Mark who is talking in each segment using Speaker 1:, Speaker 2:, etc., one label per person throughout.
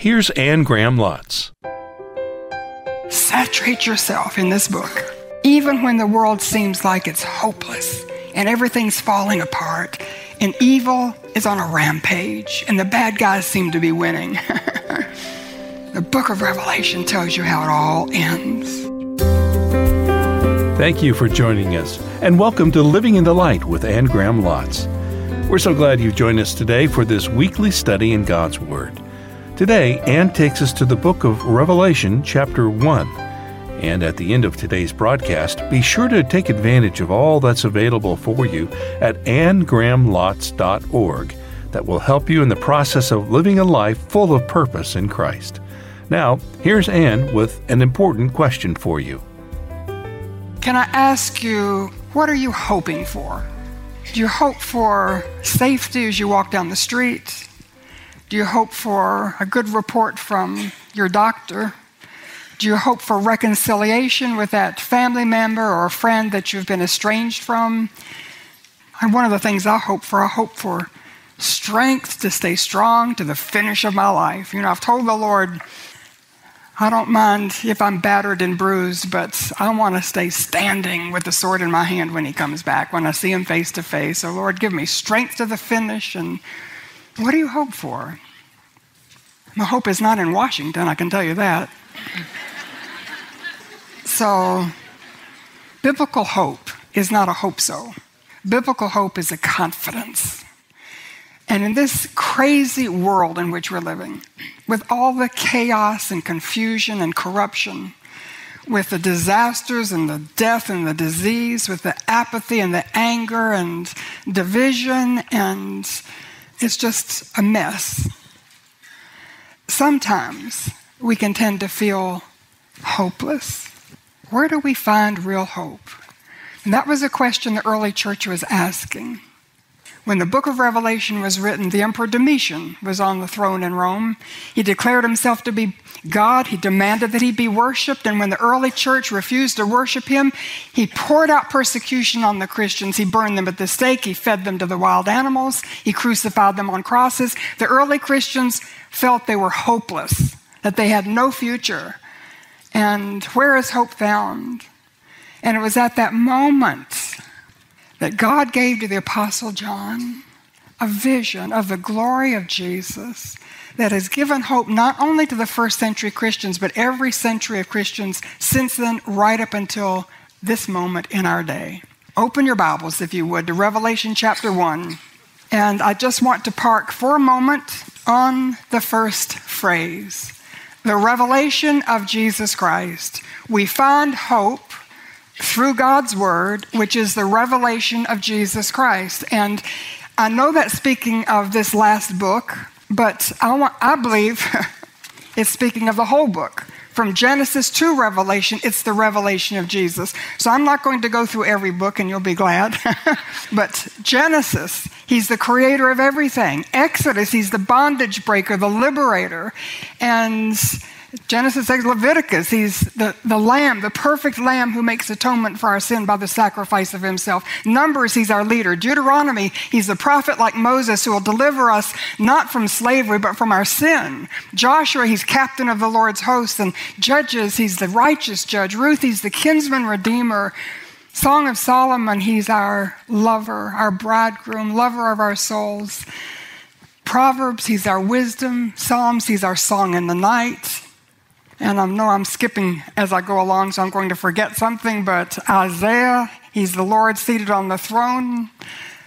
Speaker 1: Here's Anne Graham Lotz.
Speaker 2: Saturate yourself in this book. Even when the world seems like it's hopeless and everything's falling apart and evil is on a rampage and the bad guys seem to be winning. the book of Revelation tells you how it all ends.
Speaker 1: Thank you for joining us, and welcome to Living in the Light with Anne Graham Lotz. We're so glad you've joined us today for this weekly study in God's Word. Today, Anne takes us to the book of Revelation, chapter 1. And at the end of today's broadcast, be sure to take advantage of all that's available for you at annegrahamlotz.org that will help you in the process of living a life full of purpose in Christ. Now, here's Anne with an important question for you.
Speaker 2: Can I ask you, what are you hoping for? Do you hope for safety as you walk down the street? Do you hope for a good report from your doctor? Do you hope for reconciliation with that family member or friend that you've been estranged from? And one of the things I hope for, I hope for strength to stay strong to the finish of my life. You know, I've told the Lord, I don't mind if I'm battered and bruised, but I want to stay standing with the sword in my hand when he comes back, when I see him face to face. So, Lord, give me strength to the finish. And what do you hope for? My hope is not in Washington, I can tell you that. so, biblical hope is not a hope so. Biblical hope is a confidence. And in this crazy world in which we're living, with all the chaos and confusion and corruption, with the disasters and the death and the disease, with the apathy and the anger and division, and it's just a mess. Sometimes we can tend to feel hopeless. Where do we find real hope? And that was a question the early church was asking. When the book of Revelation was written, the Emperor Domitian was on the throne in Rome. He declared himself to be God. He demanded that he be worshiped. And when the early church refused to worship him, he poured out persecution on the Christians. He burned them at the stake. He fed them to the wild animals. He crucified them on crosses. The early Christians felt they were hopeless, that they had no future. And where is hope found? And it was at that moment that God gave to the Apostle John a vision of the glory of Jesus that has given hope not only to the first century Christians, but every century of Christians since then, right up until this moment in our day. Open your Bibles, if you would, to Revelation chapter 1. And I just want to park for a moment on the first phrase the revelation of Jesus Christ. We find hope through God's Word, which is the revelation of Jesus Christ. And I know that speaking of this last book, but I, want, I believe it's speaking of the whole book. From Genesis to Revelation, it's the revelation of Jesus. So I'm not going to go through every book, and you'll be glad. but Genesis, he's the creator of everything. Exodus, he's the bondage breaker, the liberator. And Genesis says Leviticus, he's the, the lamb, the perfect lamb who makes atonement for our sin by the sacrifice of himself. Numbers, he's our leader. Deuteronomy, he's the prophet like Moses who will deliver us not from slavery, but from our sin. Joshua, he's captain of the Lord's hosts. And Judges, he's the righteous judge. Ruth, he's the kinsman redeemer. Song of Solomon, he's our lover, our bridegroom, lover of our souls. Proverbs, he's our wisdom. Psalms, he's our song in the night. And I know I'm skipping as I go along, so I'm going to forget something, but Isaiah, he's the Lord seated on the throne,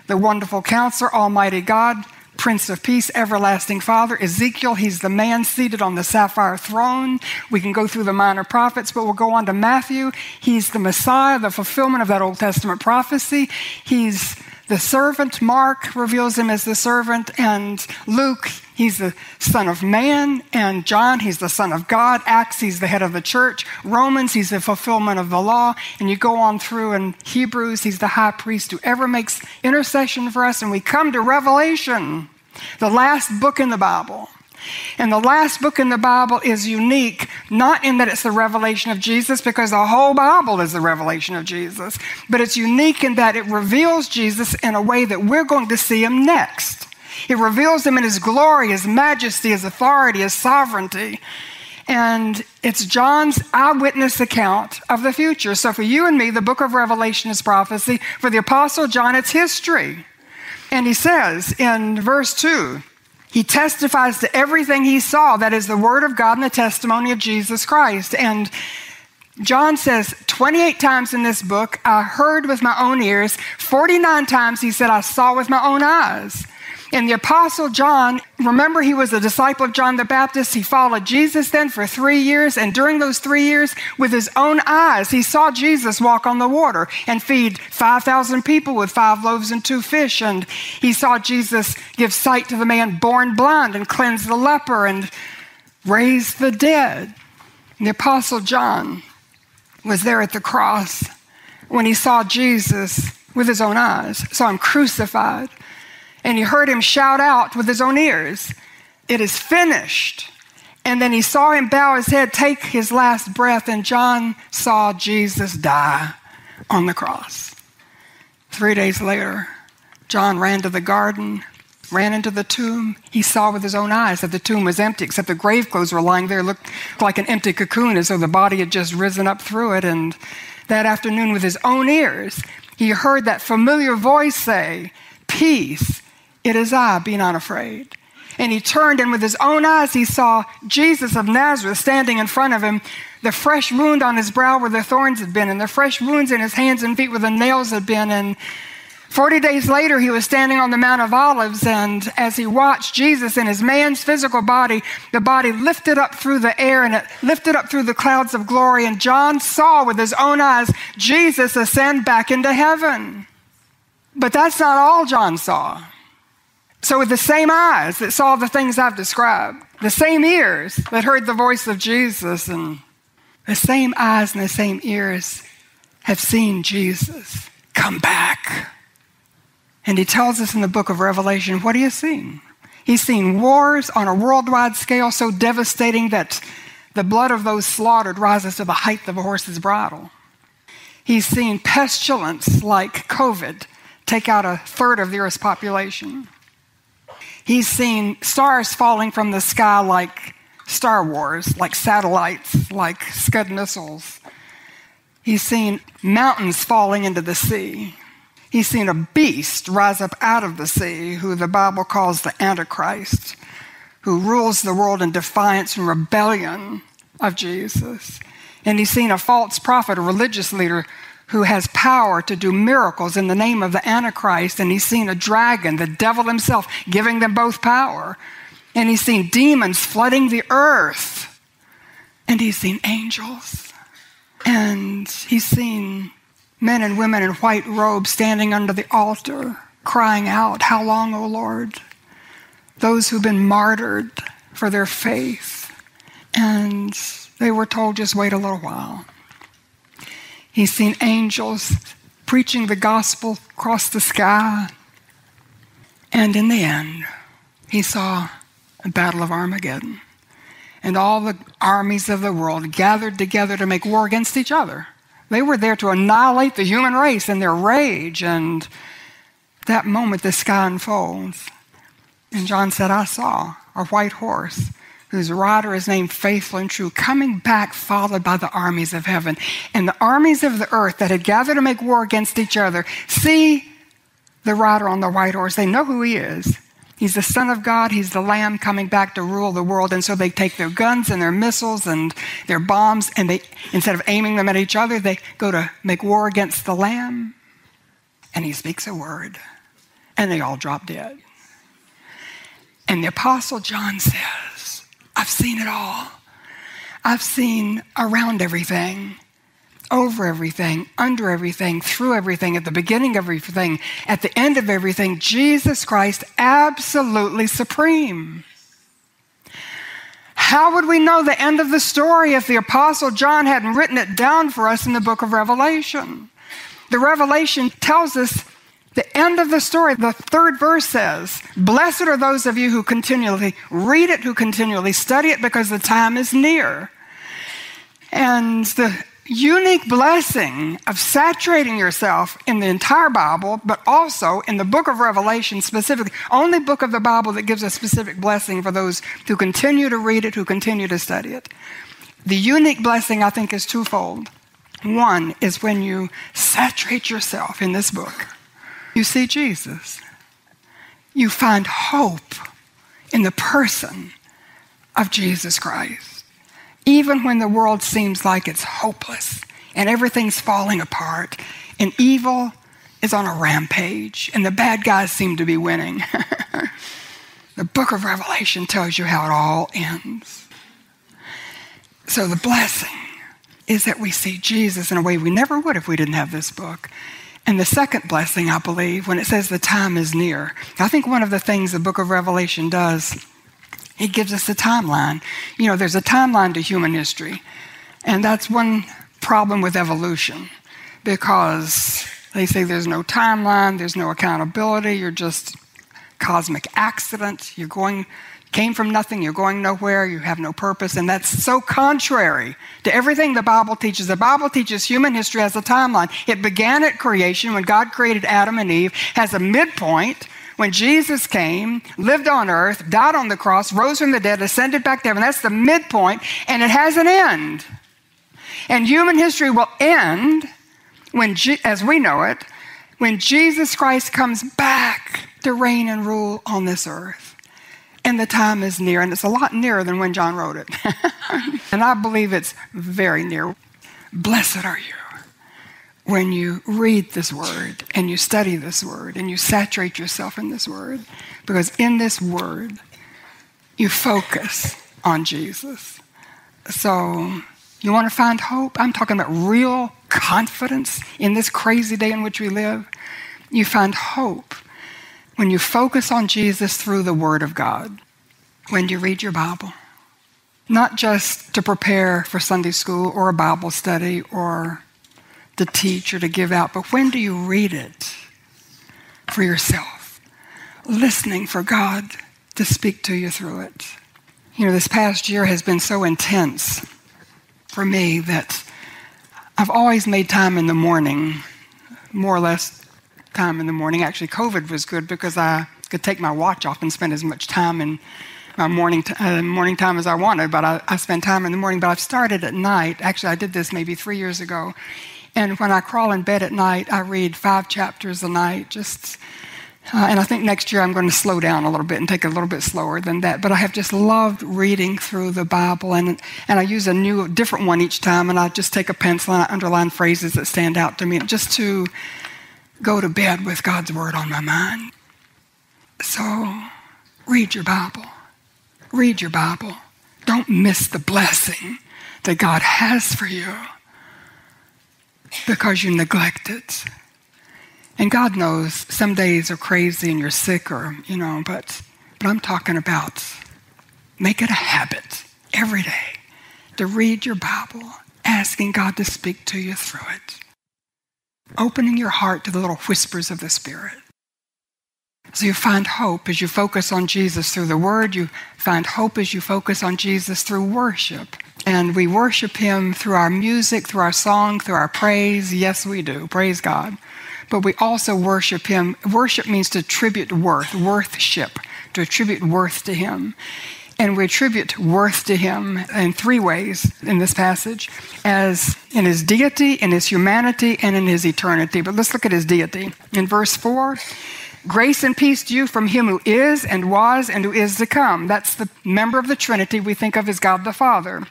Speaker 2: the wonderful counselor, Almighty God, Prince of Peace, Everlasting Father. Ezekiel, he's the man seated on the sapphire throne. We can go through the minor prophets, but we'll go on to Matthew. He's the Messiah, the fulfillment of that Old Testament prophecy. He's the servant. Mark reveals him as the servant, and Luke, He's the Son of Man, and John, he's the Son of God. Acts, he's the head of the church. Romans, he's the fulfillment of the law. And you go on through in Hebrews, he's the high priest who ever makes intercession for us. And we come to Revelation, the last book in the Bible. And the last book in the Bible is unique, not in that it's the revelation of Jesus, because the whole Bible is the revelation of Jesus, but it's unique in that it reveals Jesus in a way that we're going to see him next. He reveals him in his glory, his majesty, his authority, his sovereignty. And it's John's eyewitness account of the future. So for you and me, the book of Revelation is prophecy. For the Apostle John, it's history. And he says in verse 2, he testifies to everything he saw. That is the word of God and the testimony of Jesus Christ. And John says 28 times in this book, I heard with my own ears. 49 times he said, I saw with my own eyes. And the Apostle John, remember, he was a disciple of John the Baptist. He followed Jesus then for three years. And during those three years, with his own eyes, he saw Jesus walk on the water and feed 5,000 people with five loaves and two fish. And he saw Jesus give sight to the man born blind and cleanse the leper and raise the dead. And the Apostle John was there at the cross when he saw Jesus with his own eyes, saw him crucified and he heard him shout out with his own ears, It is finished. And then he saw him bow his head, take his last breath, and John saw Jesus die on the cross. Three days later, John ran to the garden, ran into the tomb. He saw with his own eyes that the tomb was empty, except the grave clothes were lying there, looked like an empty cocoon, as though the body had just risen up through it. And that afternoon, with his own ears, he heard that familiar voice say, Peace it is I, be not afraid. And he turned, and with his own eyes, he saw Jesus of Nazareth standing in front of him, the fresh wound on his brow where the thorns had been, and the fresh wounds in his hands and feet where the nails had been. And 40 days later, he was standing on the Mount of Olives, and as he watched Jesus in his man's physical body, the body lifted up through the air and it lifted up through the clouds of glory. And John saw with his own eyes Jesus ascend back into heaven. But that's not all John saw. So, with the same eyes that saw the things I've described, the same ears that heard the voice of Jesus, and the same eyes and the same ears have seen Jesus come back. And he tells us in the book of Revelation what he has seen. He's seen wars on a worldwide scale so devastating that the blood of those slaughtered rises to the height of a horse's bridle. He's seen pestilence like COVID take out a third of the earth's population. He's seen stars falling from the sky like Star Wars, like satellites, like Scud missiles. He's seen mountains falling into the sea. He's seen a beast rise up out of the sea, who the Bible calls the Antichrist, who rules the world in defiance and rebellion of Jesus. And he's seen a false prophet, a religious leader, who has power to do miracles in the name of the Antichrist, and he's seen a dragon, the devil himself, giving them both power. And he's seen demons flooding the earth. And he's seen angels. And he's seen men and women in white robes standing under the altar, crying out, How long, O Lord? Those who've been martyred for their faith. And they were told, Just wait a little while. He's seen angels preaching the gospel across the sky. And in the end, he saw the Battle of Armageddon. And all the armies of the world gathered together to make war against each other. They were there to annihilate the human race in their rage. And that moment, the sky unfolds. And John said, I saw a white horse whose rider is named Faithful and True, coming back followed by the armies of heaven. And the armies of the earth that had gathered to make war against each other see the rider on the white horse. They know who he is. He's the Son of God. He's the Lamb coming back to rule the world. And so they take their guns and their missiles and their bombs, and they, instead of aiming them at each other, they go to make war against the Lamb. And he speaks a word, and they all drop dead. And the Apostle John says, I've seen it all. I've seen around everything, over everything, under everything, through everything, at the beginning of everything, at the end of everything, Jesus Christ absolutely supreme. How would we know the end of the story if the Apostle John hadn't written it down for us in the book of Revelation? The Revelation tells us the end of the story, the third verse says, Blessed are those of you who continually read it, who continually study it, because the time is near. And the unique blessing of saturating yourself in the entire Bible, but also in the book of Revelation specifically, only book of the Bible that gives a specific blessing for those who continue to read it, who continue to study it. The unique blessing, I think, is twofold. One is when you saturate yourself in this book, you see Jesus. You find hope in the person of Jesus Christ. Even when the world seems like it's hopeless and everything's falling apart and evil is on a rampage and the bad guys seem to be winning, the book of Revelation tells you how it all ends. So the blessing is that we see Jesus in a way we never would if we didn't have this book. And the second blessing, I believe, when it says the time is near, I think one of the things the book of Revelation does it gives us a timeline. You know, there's a timeline to human history. And that's one problem with evolution because they say there's no timeline, there's no accountability, you're just cosmic accident, you're going came from nothing, you're going nowhere, you have no purpose, and that's so contrary to everything the Bible teaches. The Bible teaches human history has a timeline. It began at creation when God created Adam and Eve, has a midpoint, when Jesus came, lived on earth, died on the cross, rose from the dead, ascended back to heaven. That's the midpoint, and it has an end. And human history will end when, as we know it, when Jesus Christ comes back to reign and rule on this earth. And the time is near, and it's a lot nearer than when John wrote it. and I believe it's very near. Blessed are you when you read this word and you study this word and you saturate yourself in this word. Because in this word, you focus on Jesus. So, you want to find hope? I'm talking about real confidence in this crazy day in which we live. You find hope when you focus on Jesus through the Word of God, when you read your Bible. Not just to prepare for Sunday school or a Bible study or to teach or to give out, but when do you read it for yourself? Listening for God to speak to you through it. You know, this past year has been so intense for me that I've always made time in the morning, more or less time in the morning. Actually, COVID was good because I could take my watch off and spend as much time in my morning, uh, morning time as I wanted, but I, I spend time in the morning. But I've started at night. Actually, I did this maybe three years ago. And when I crawl in bed at night, I read five chapters a night. Just, uh, and I think next year I'm going to slow down a little bit and take it a little bit slower than that. But I have just loved reading through the Bible, and and I use a new, different one each time. And I just take a pencil and I underline phrases that stand out to me, just to go to bed with God's word on my mind. So, read your Bible. Read your Bible. Don't miss the blessing that God has for you because you neglect it. And God knows some days are crazy and you're sick or, you know, but, but I'm talking about make it a habit every day to read your Bible, asking God to speak to you through it, opening your heart to the little whispers of the Spirit. So you find hope as you focus on Jesus through the Word. You find hope as you focus on Jesus through worship. And we worship Him through our music, through our song, through our praise. Yes, we do. Praise God. But we also worship Him. Worship means to attribute worth, worthship, to attribute worth to Him. And we attribute worth to Him in three ways in this passage as in His deity, in His humanity, and in His eternity. But let's look at His deity. In verse 4, Grace and peace to you from him who is and was and who is to come. That's the member of the Trinity we think of as God the Father.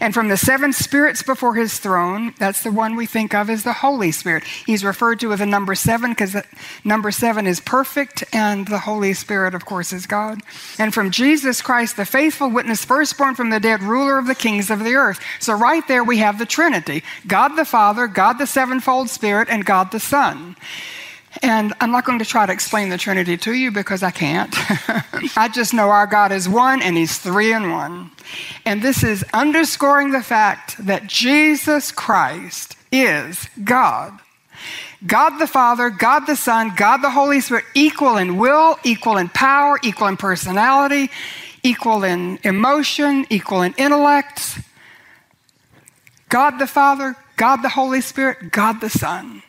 Speaker 2: And from the seven spirits before his throne, that's the one we think of as the Holy Spirit. He's referred to as the number seven because number seven is perfect, and the Holy Spirit, of course, is God. And from Jesus Christ, the faithful witness, firstborn from the dead, ruler of the kings of the earth. So right there we have the Trinity God the Father, God the sevenfold Spirit, and God the Son. And I'm not going to try to explain the Trinity to you because I can't. I just know our God is one and He's three in one. And this is underscoring the fact that Jesus Christ is God. God the Father, God the Son, God the Holy Spirit, equal in will, equal in power, equal in personality, equal in emotion, equal in intellect. God the Father, God the Holy Spirit, God the Son.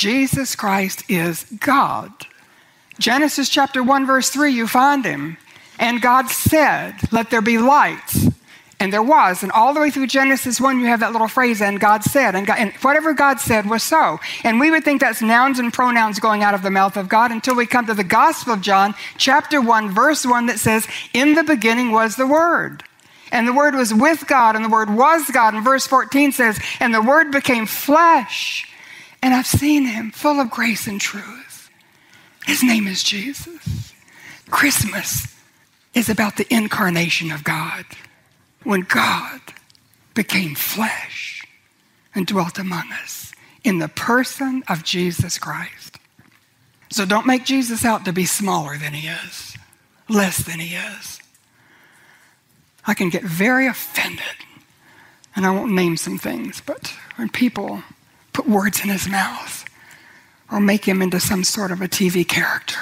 Speaker 2: Jesus Christ is God. Genesis chapter 1, verse 3, you find him. And God said, Let there be light. And there was. And all the way through Genesis 1, you have that little phrase, and God said. And, God, and, whatever God said was so. And we would think that's nouns and pronouns going out of the mouth of God until we come to the Gospel of John, chapter 1, verse 1, that says, In the beginning was the Word. And the Word was with God, and the Word was God. And verse 14 says, And the Word became flesh. And I've seen him full of grace and truth. His name is Jesus. Christmas is about the incarnation of God when God became flesh and dwelt among us in the person of Jesus Christ. So don't make Jesus out to be smaller than he is, less than he is. I can get very offended, and I won't name some things, but when people put words in his mouth or make him into some sort of a TV character,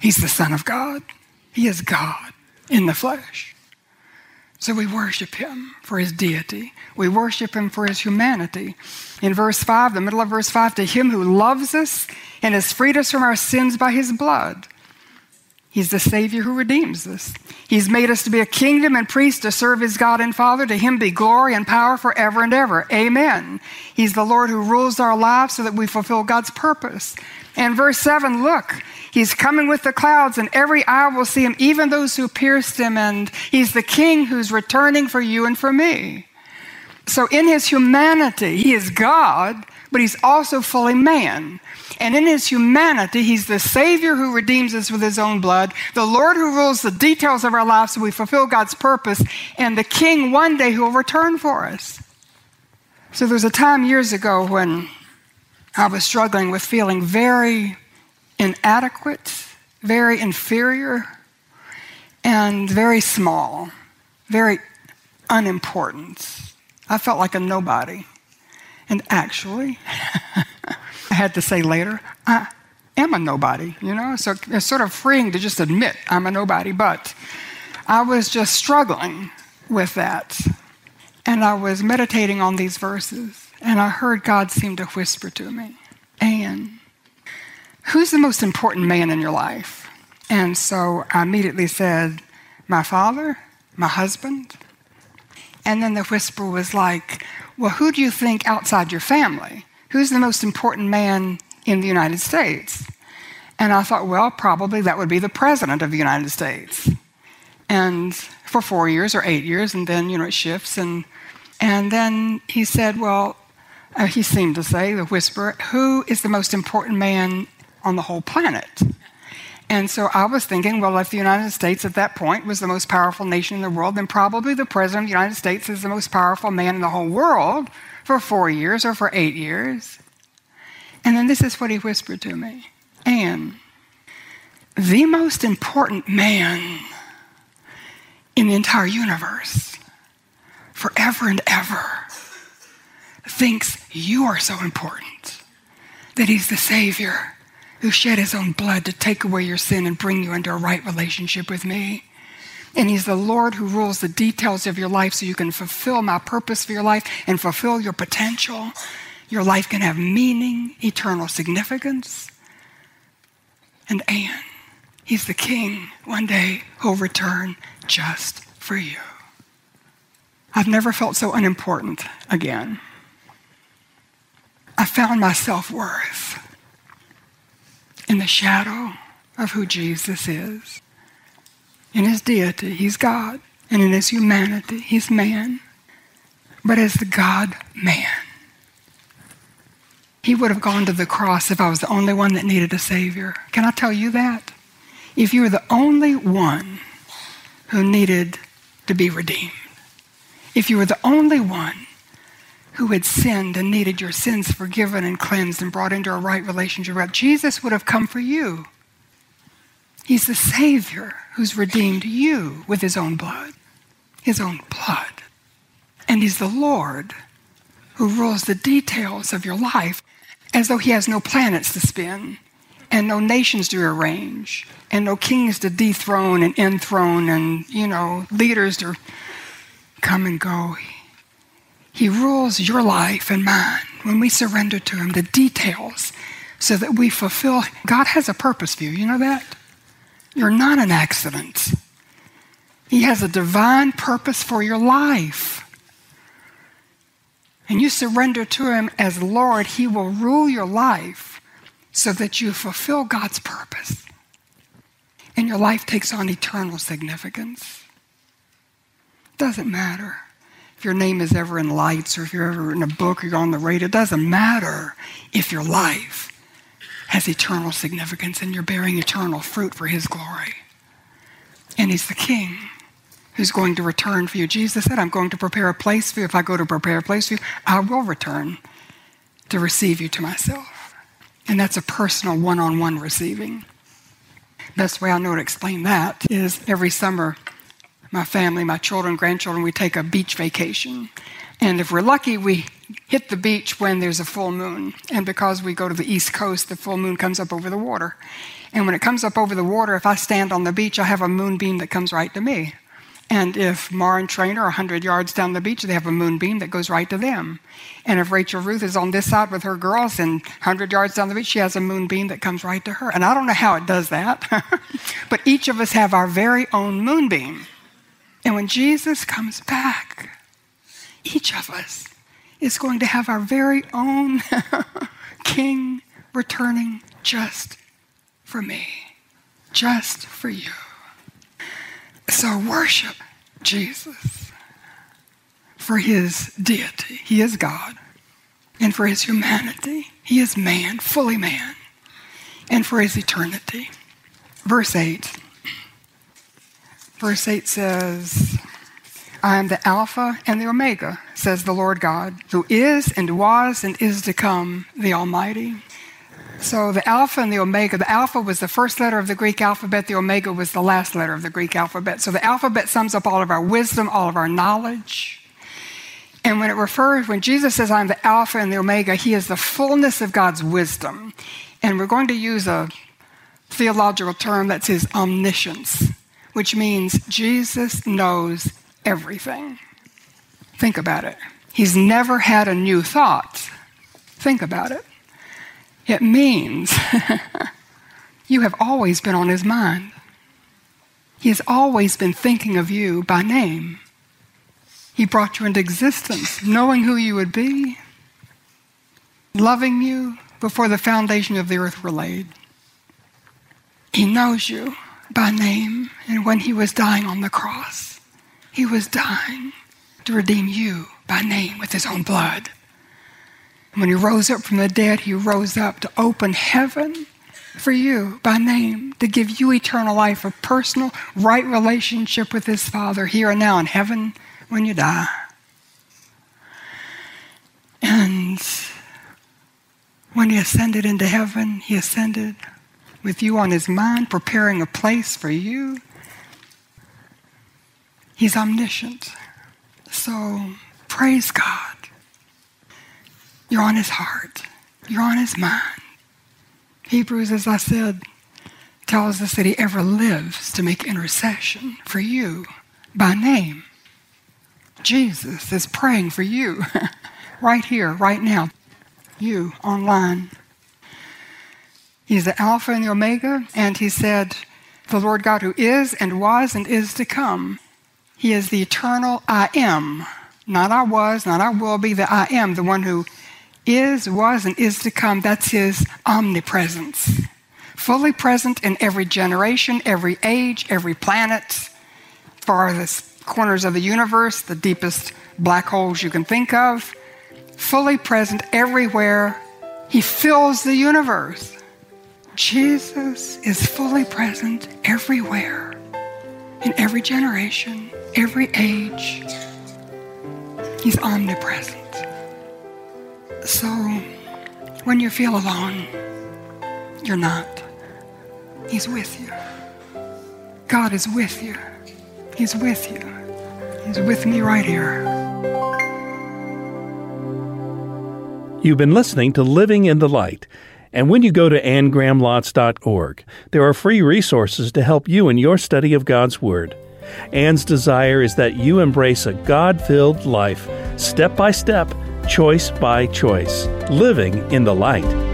Speaker 2: he's the Son of God. He is God in the flesh. So we worship him for his deity. We worship him for his humanity. In verse 5, the middle of verse 5, to him who loves us and has freed us from our sins by his blood. He's the Savior who redeems us. He's made us to be a kingdom and priests to serve his God and Father. To him be glory and power forever and ever. Amen. He's the Lord who rules our lives so that we fulfill God's purpose. And verse 7 look, he's coming with the clouds, and every eye will see him, even those who pierced him. And he's the king who's returning for you and for me. So, in his humanity, he is God, but he's also fully man. And in his humanity, he's the Savior who redeems us with his own blood, the Lord who rules the details of our lives so we fulfill God's purpose, and the King one day who will return for us. So, there was a time years ago when I was struggling with feeling very inadequate, very inferior, and very small, very unimportant. I felt like a nobody. And actually, I had to say later, I am a nobody, you know? So it's sort of freeing to just admit I'm a nobody, but I was just struggling with that. And I was meditating on these verses. And I heard God seem to whisper to me, Anne, who's the most important man in your life? And so I immediately said, My father, my husband. And then the whisper was like, Well, who do you think outside your family? Who's the most important man in the United States? And I thought, well, probably that would be the president of the United States. And for four years or eight years, and then, you know, it shifts. And, and then he said, well, uh, he seemed to say, the whisper, who is the most important man on the whole planet? And so I was thinking, well, if the United States at that point was the most powerful nation in the world, then probably the President of the United States is the most powerful man in the whole world for four years or for eight years. And then this is what he whispered to me Anne, the most important man in the entire universe, forever and ever thinks you are so important that he's the Savior who shed his own blood to take away your sin and bring you into a right relationship with me. And he's the Lord who rules the details of your life so you can fulfill my purpose for your life and fulfill your potential. Your life can have meaning, eternal significance. And Anne, he's the king one day who'll return just for you. I've never felt so unimportant again. I found my self worth in the shadow of who Jesus is. In his deity, he's God, and in his humanity, he's man. But as the God man, he would have gone to the cross if I was the only one that needed a Savior. Can I tell you that? If you were the only one who needed to be redeemed, if you were the only one who had sinned and needed your sins forgiven and cleansed and brought into a right relationship Jesus would have come for you. He's the Savior who's redeemed you with his own blood, his own blood. And he's the Lord who rules the details of your life as though he has no planets to spin and no nations to arrange and no kings to dethrone and enthrone and, you know, leaders to come and go. He rules your life and mine when we surrender to Him, the details, so that we fulfill. God has a purpose for you. You know that? You're not an accident. He has a divine purpose for your life. And you surrender to Him as Lord, He will rule your life so that you fulfill God's purpose. And your life takes on eternal significance. Doesn't matter if your name is ever in lights or if you're ever in a book or you're on the radio. It doesn't matter if your life has eternal significance and you're bearing eternal fruit for His glory. And He's the King who's going to return for you. Jesus said, I'm going to prepare a place for you. If I go to prepare a place for you, I will return to receive you to myself. And that's a personal one on one receiving. Best way I know to explain that is every summer, my family, my children, grandchildren, we take a beach vacation. And if we're lucky, we hit the beach when there's a full moon. And because we go to the East Coast, the full moon comes up over the water. And when it comes up over the water, if I stand on the beach, I have a moonbeam that comes right to me. And if Morrow and Traynor are 100 yards down the beach, they have a moonbeam that goes right to them. And if Rachel Ruth is on this side with her girls and 100 yards down the beach, she has a moonbeam that comes right to her. And I don't know how it does that, but each of us have our very own moonbeam. And when Jesus comes back, each of us is going to have our very own king returning just for me, just for you. So worship Jesus for his deity. He is God. And for his humanity. He is man, fully man. And for his eternity. Verse 8. Verse 8 says, I am the Alpha and the Omega, says the Lord God, who is and was and is to come, the Almighty. So the Alpha and the Omega, the Alpha was the first letter of the Greek alphabet, the Omega was the last letter of the Greek alphabet. So the alphabet sums up all of our wisdom, all of our knowledge. And when it refers, when Jesus says, I'm the Alpha and the Omega, he is the fullness of God's wisdom. And we're going to use a theological term that's his omniscience, which means Jesus knows everything. Think about it. He's never had a new thought. Think about it. It means you have always been on his mind. He has always been thinking of you by name. He brought you into existence, knowing who you would be, loving you before the foundation of the earth were laid. He knows you by name, and when he was dying on the cross, he was dying to redeem you by name with his own blood. When he rose up from the dead, he rose up to open heaven for you by name, to give you eternal life, a personal, right relationship with his Father here and now in heaven when you die. And when he ascended into heaven, he ascended with you on his mind, preparing a place for you. He's omniscient. So praise God you're on his heart. You're on his mind. Hebrews, as I said, tells us that he ever lives to make intercession for you by name. Jesus is praying for you right here, right now. You online. He's the Alpha and the Omega, and he said, The Lord God who is and was and is to come. He is the eternal I am. Not I was, not I will be, the I am, the one who is, was, and is to come. That's his omnipresence. Fully present in every generation, every age, every planet, farthest corners of the universe, the deepest black holes you can think of. Fully present everywhere. He fills the universe. Jesus is fully present everywhere, in every generation, every age. He's omnipresent. So, when you feel alone, you're not. He's with you. God is with you. He's with you. He's with me right here.
Speaker 1: You've been listening to Living in the Light. And when you go to annegrahamlotz.org, there are free resources to help you in your study of God's Word. Anne's desire is that you embrace a God filled life, step by step, choice by choice, living in the light.